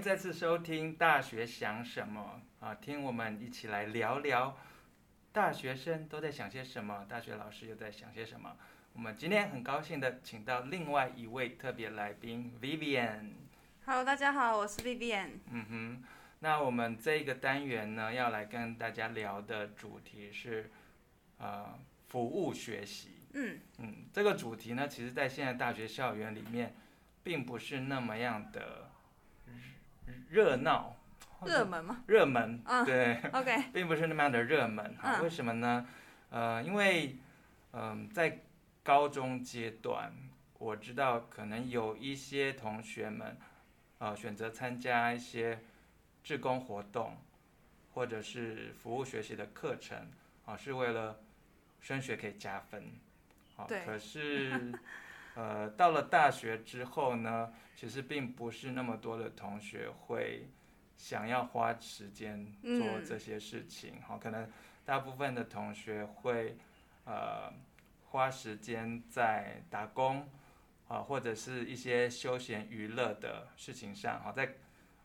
迎再次收听《大学想什么》啊，听我们一起来聊聊大学生都在想些什么，大学老师又在想些什么。我们今天很高兴的请到另外一位特别来宾 Vivian。Hello，大家好，我是 Vivian。嗯哼，那我们这个单元呢，要来跟大家聊的主题是呃服务学习。嗯嗯，这个主题呢，其实在现在大学校园里面，并不是那么样的。热闹，热门吗？热门，嗯、对，OK，并不是那么样的热门哈。嗯、为什么呢？呃，因为，嗯、呃，在高中阶段，我知道可能有一些同学们，呃，选择参加一些志工活动，或者是服务学习的课程，啊、呃，是为了升学可以加分，对可是。呃，到了大学之后呢，其实并不是那么多的同学会想要花时间做这些事情，可能大部分的同学会呃花时间在打工啊、呃，或者是一些休闲娱乐的事情上，哈，在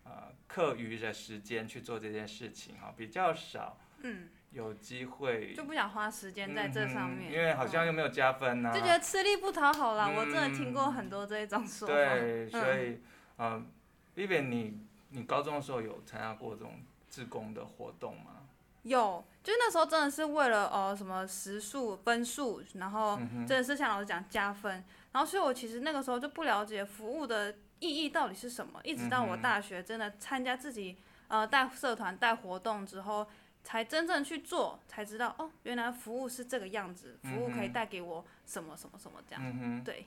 呃课余的时间去做这件事情，哈，比较少。嗯。有机会就不想花时间在这上面，嗯，因为好像又没有加分呐，啊，就觉得吃力不讨好啦。嗯，我真的听过很多这一种说法。对，所以，嗯，Vivian，你你高中的时候有参加过这种志工的活动吗？有，就那时候真的是为了呃什么时数分数，然后真的是像老师讲加分，然后所以我其实那个时候就不了解服务的意义到底是什么，一直到我大学真的参加自己呃带社团带活动之后。才真正去做，才知道哦，原来服务是这个样子，服务可以带给我什么什么什么这样。嗯哼。对。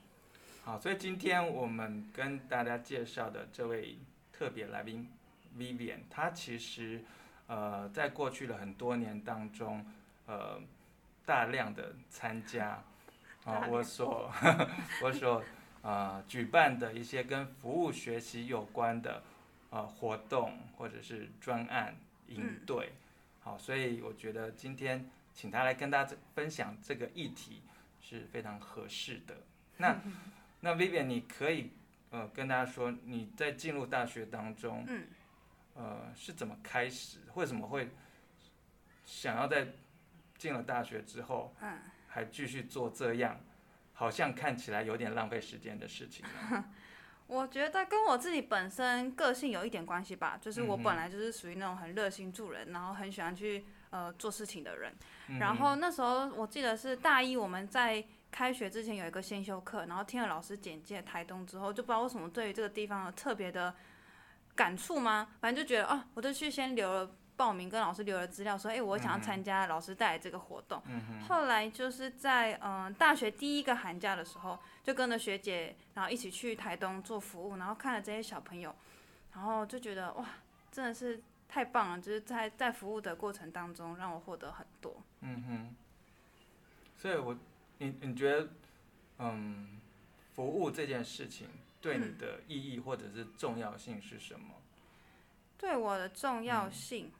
好，所以今天我们跟大家介绍的这位特别来宾 Vivian，他其实呃在过去的很多年当中，呃大量的参加啊、呃、我所 我所啊、呃、举办的一些跟服务学习有关的呃活动或者是专案应对。嗯好，所以我觉得今天请他来跟大家分享这个议题是非常合适的。那 那 Vivian，你可以呃跟大家说你在进入大学当中，嗯，呃是怎么开始？为什么会想要在进了大学之后，嗯，还继续做这样好像看起来有点浪费时间的事情呢？我觉得跟我自己本身个性有一点关系吧，就是我本来就是属于那种很热心助人，然后很喜欢去呃做事情的人。然后那时候我记得是大一，我们在开学之前有一个先修课，然后听了老师简介台东之后，就不知道为什么对于这个地方有特别的感触吗？反正就觉得哦，我就去先留了。报名跟老师留了资料，说，哎、欸，我想要参加老师带来这个活动。嗯、后来就是在嗯、呃、大学第一个寒假的时候，就跟着学姐，然后一起去台东做服务，然后看了这些小朋友，然后就觉得哇，真的是太棒了！就是在在服务的过程当中，让我获得很多。嗯哼。所以我，你你觉得，嗯，服务这件事情对你的意义或者是重要性是什么？嗯、对我的重要性。嗯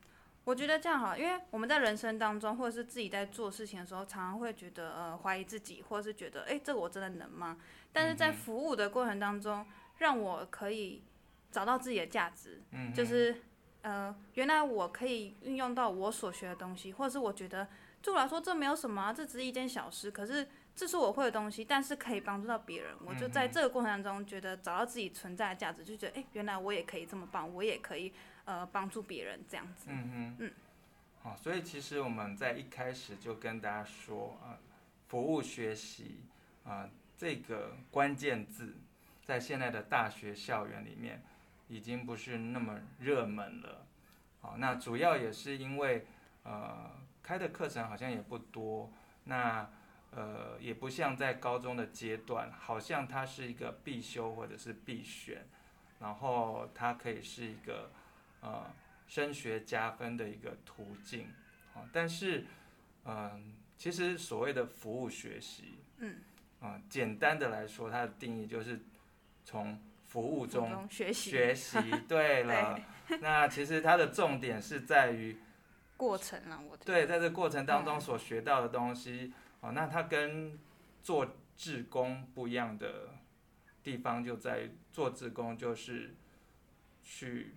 我觉得这样好，因为我们在人生当中，或者是自己在做事情的时候，常常会觉得呃怀疑自己，或者是觉得哎，这个我真的能吗？但是在服务的过程当中，让我可以找到自己的价值，嗯、就是呃原来我可以运用到我所学的东西，或者是我觉得对我来说这没有什么、啊，这只是一件小事，可是这是我会的东西，但是可以帮助到别人，我就在这个过程当中觉得找到自己存在的价值，就觉得哎，原来我也可以这么棒，我也可以。呃，帮助别人这样子。嗯哼，嗯，好，所以其实我们在一开始就跟大家说啊，服务学习啊这个关键字，在现在的大学校园里面，已经不是那么热门了。好，那主要也是因为呃开的课程好像也不多，那呃也不像在高中的阶段，好像它是一个必修或者是必选，然后它可以是一个。呃，升学加分的一个途径，啊，但是，嗯、呃，其实所谓的服务学习，嗯，啊、呃，简单的来说，它的定义就是从服务中学习，学习，对了，对那其实它的重点是在于过程啊，我对，在这过程当中所学到的东西，哦、嗯，那它跟做志工不一样的地方就在于做志工就是去。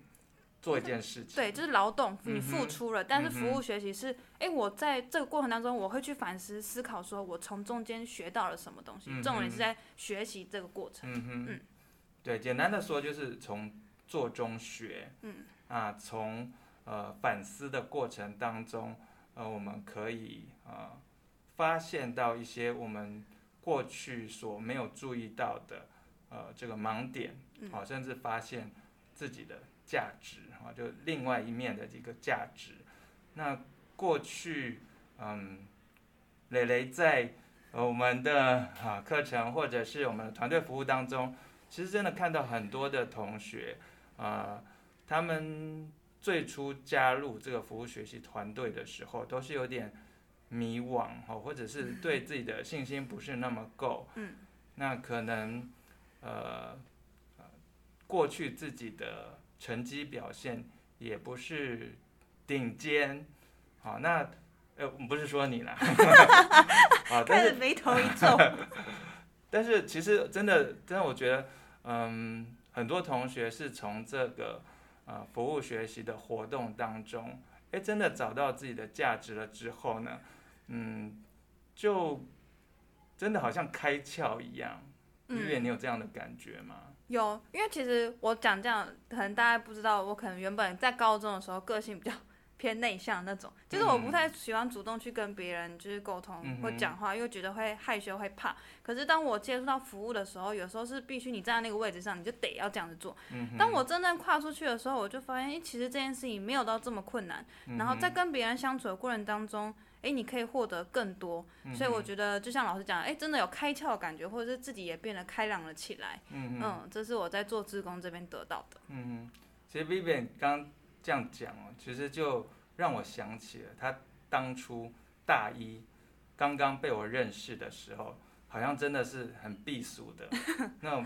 做一件事情。对，就是劳动，你付出了，嗯、但是服务学习是，哎、嗯，我在这个过程当中，我会去反思思考，说我从中间学到了什么东西。嗯、重点是在学习这个过程。嗯哼嗯，对，简单的说就是从做中学。嗯。啊，从呃反思的过程当中，呃，我们可以呃发现到一些我们过去所没有注意到的呃这个盲点，好、啊，甚至发现自己的价值啊，就另外一面的一个价值。那过去嗯，蕾蕾在我们的啊课程或者是我们的团队服务当中，其实真的看到很多的同学啊。他们最初加入这个服务学习团队的时候，都是有点迷惘哈，或者是对自己的信心不是那么够。嗯。那可能呃，过去自己的成绩表现也不是顶尖。好，那呃，不是说你啦。啊，但是眉头一皱。但是其实真的，真的，我觉得，嗯，很多同学是从这个。呃，服务学习的活动当中，哎，真的找到自己的价值了之后呢，嗯，就真的好像开窍一样。玉月，你有这样的感觉吗？有，因为其实我讲这样，可能大家不知道，我可能原本在高中的时候个性比较。偏内向那种，就是我不太喜欢主动去跟别人就是沟通或讲话，因为觉得会害羞会怕。可是当我接触到服务的时候，有时候是必须你站在那个位置上，你就得要这样子做。当我真正跨出去的时候，我就发现，哎，其实这件事情没有到这么困难。然后在跟别人相处的过程当中，哎，你可以获得更多。所以我觉得，就像老师讲，哎，真的有开窍的感觉，或者是自己也变得开朗了起来。嗯，这是我在做志工这边得到的。嗯嗯，其实 Vivian 刚。这样讲哦，其实就让我想起了他当初大一刚刚被我认识的时候，好像真的是很避俗的 那种，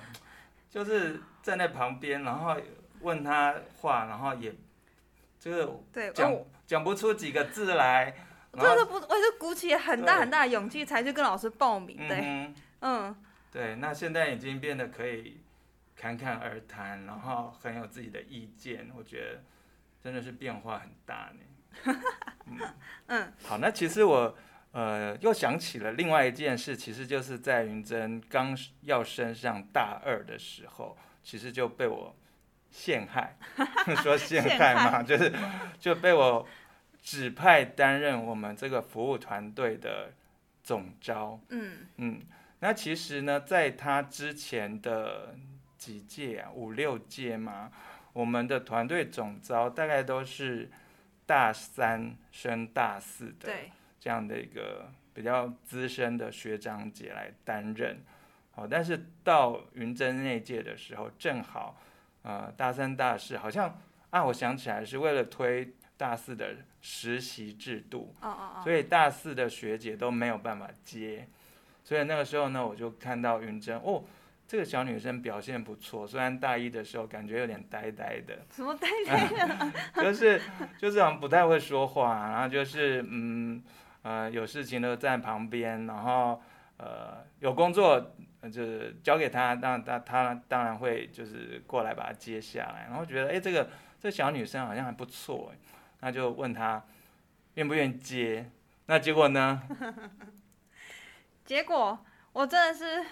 就是站在旁边，然后问他话，然后也就是讲讲不出几个字来。我是鼓起很大很大的勇气才去跟老师报名的。嗯，嗯对，那现在已经变得可以侃侃而谈，然后很有自己的意见，我觉得。真的是变化很大呢。嗯，嗯好，那其实我呃又想起了另外一件事，其实就是在云珍刚要升上大二的时候，其实就被我陷害，说陷害嘛，害就是就被我指派担任我们这个服务团队的总招。嗯嗯，那其实呢，在他之前的几届啊，五六届嘛。我们的团队总招大概都是大三升大四的这样的一个比较资深的学长姐来担任，好，但是到云珍那届的时候，正好呃大三大四好像啊，我想起来是为了推大四的实习制度，所以大四的学姐都没有办法接，所以那个时候呢，我就看到云珍哦。这个小女生表现不错，虽然大一的时候感觉有点呆呆的。什么呆呆的？就是就是好像不太会说话，然后就是嗯呃有事情都在旁边，然后呃有工作就是交给她，当她她当然会就是过来把她接下来，然后觉得哎这个这个小女生好像还不错，那就问他愿不愿意接，那结果呢？结果我真的是。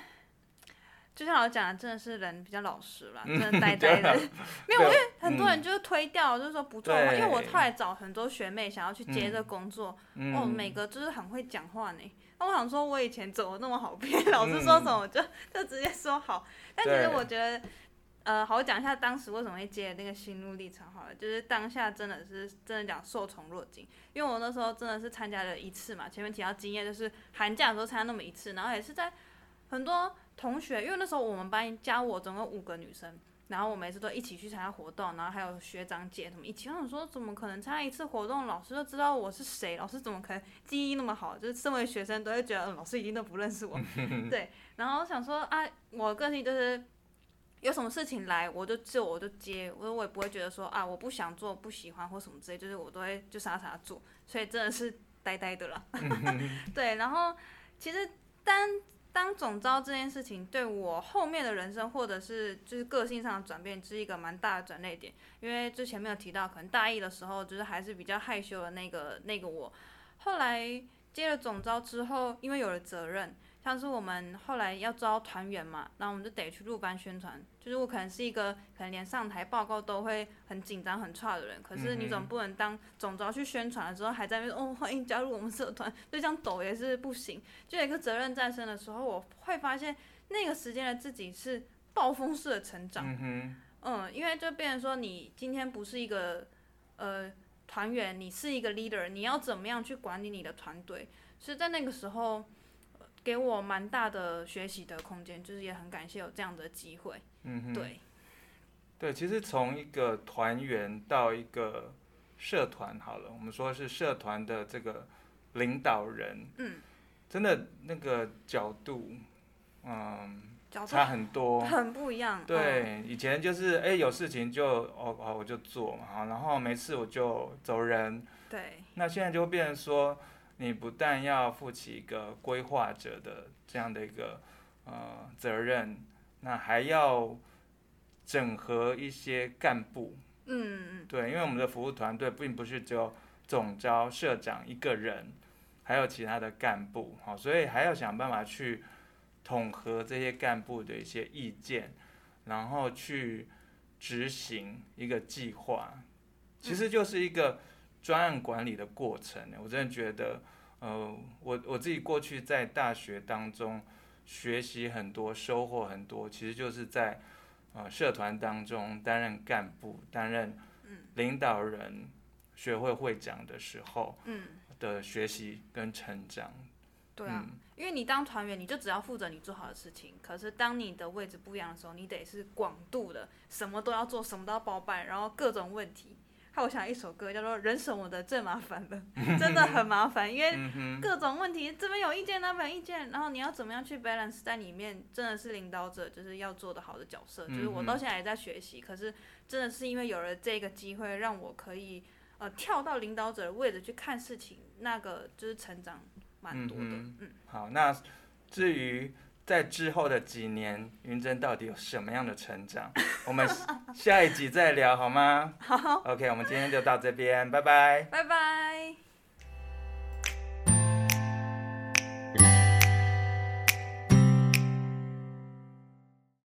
就像我讲的，真的是人比较老实啦，真的呆呆的。没有，因为很多人就是推掉，就是说不做。因为我后来找很多学妹想要去接这个工作，哦，每个就是很会讲话呢。那我想说，我以前怎么那么好骗？老师说什么就就直接说好。但其实我觉得，呃，好，我讲一下当时为什么会接那个心路历程好了。就是当下真的是真的讲受宠若惊，因为我那时候真的是参加了一次嘛，前面提到经验就是寒假的时候参加那么一次，然后也是在很多。同学，因为那时候我们班加我总共五个女生，然后我每次都一起去参加活动，然后还有学长姐他们一起。我想说，怎么可能参加一次活动，老师就知道我是谁？老师怎么可能记忆那么好？就是身为学生都会觉得，老师一定都不认识我。对，然后我想说啊，我个性就是有什么事情来，我就就我就接，我我也不会觉得说啊，我不想做，不喜欢或什么之类，就是我都会就傻傻做。所以真的是呆呆的了。对，然后其实当。当总招这件事情对我后面的人生或者是就是个性上的转变，是一个蛮大的转捩点。因为之前没有提到，可能大一的时候就是还是比较害羞的那个那个我，后来接了总招之后，因为有了责任。像是我们后来要招团员嘛，然后我们就得去入班宣传。就是我可能是一个可能连上台报告都会很紧张很差的人，可是你总不能当总招去宣传的时候还在那边哦，欢迎加入我们社团，就这样抖也是不行。就有一个责任在身的时候，我会发现那个时间的自己是暴风式的成长。嗯，嗯，因为就变成说你今天不是一个呃团员，你是一个 leader，你要怎么样去管理你的团队？所以在那个时候。给我蛮大的学习的空间，就是也很感谢有这样的机会。嗯哼，对，对，其实从一个团员到一个社团，好了，我们说是社团的这个领导人，嗯，真的那个角度，嗯，差很多，很不一样。对，以前就是哎有事情就哦哦我就做嘛，然后没事我就走人。对，那现在就会变成说。你不但要负起一个规划者的这样的一个呃责任，那还要整合一些干部。嗯嗯。对，因为我们的服务团队并不是只有总招社长一个人，还有其他的干部，好，所以还要想办法去统合这些干部的一些意见，然后去执行一个计划。其实就是一个。专案管理的过程，我真的觉得，呃，我我自己过去在大学当中学习很多，收获很多，其实就是在呃社团当中担任干部、担任领导人、学会会长的时候，嗯的学习跟成长。对啊，因为你当团员，你就只要负责你做好的事情，可是当你的位置不一样的时候，你得是广度的，什么都要做，什么都要包办，然后各种问题。还我想一首歌叫做《人什么的最麻烦了》，真的很麻烦，因为各种问题这边有意见那边有意见，然后你要怎么样去 balance 在里面，真的是领导者就是要做的好的角色。就是我到现在也在学习，可是真的是因为有了这个机会，让我可以呃跳到领导者的位置去看事情，那个就是成长蛮多的。嗯，嗯好，那至于。在之后的几年，云珍到底有什么样的成长？我们下一集再聊好吗？好。OK，我们今天就到这边，拜拜。拜拜。